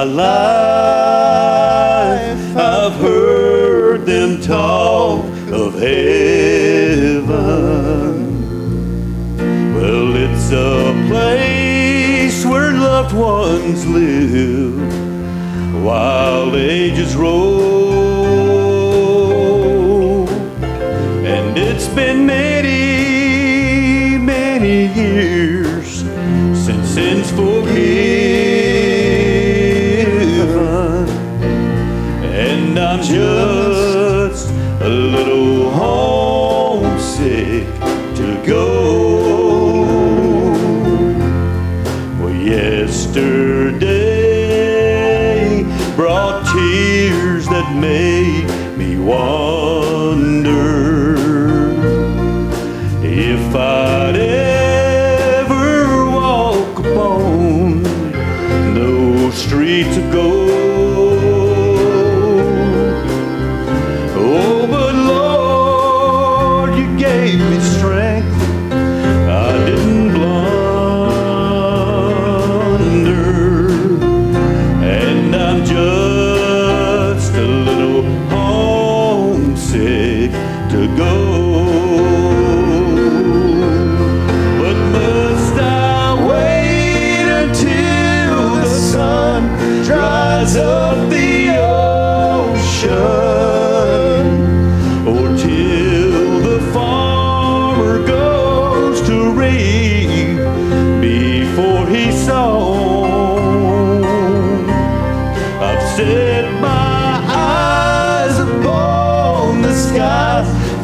my life I've heard them talk of heaven. Well, it's a place where loved ones live while ages roll. And it's been many, many years since sinful yesterday brought tears that made me wonder if I'd ever walk upon those streets of gold.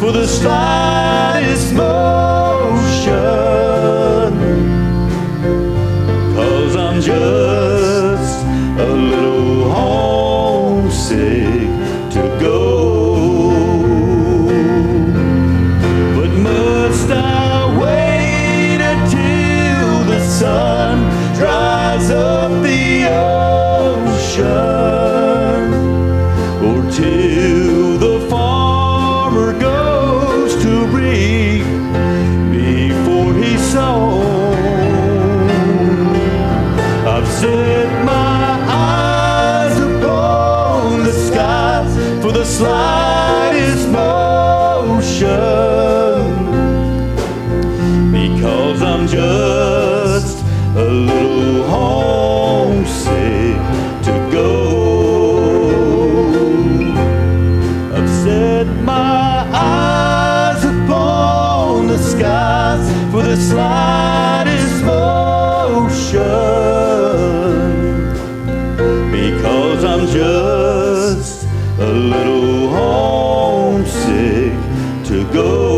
For the slightest motion. Cause I'm just a little to go. But must I wait until the sun dries up the ocean? for the slightest motion. Because I'm just a little homesick to go. I've set my eyes upon the skies for the slightest motion. Because I'm just a little homesick to go.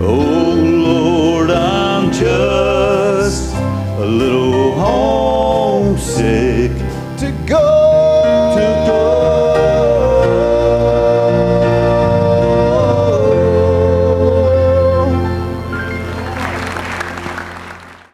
Oh Lord, I'm just a little homesick.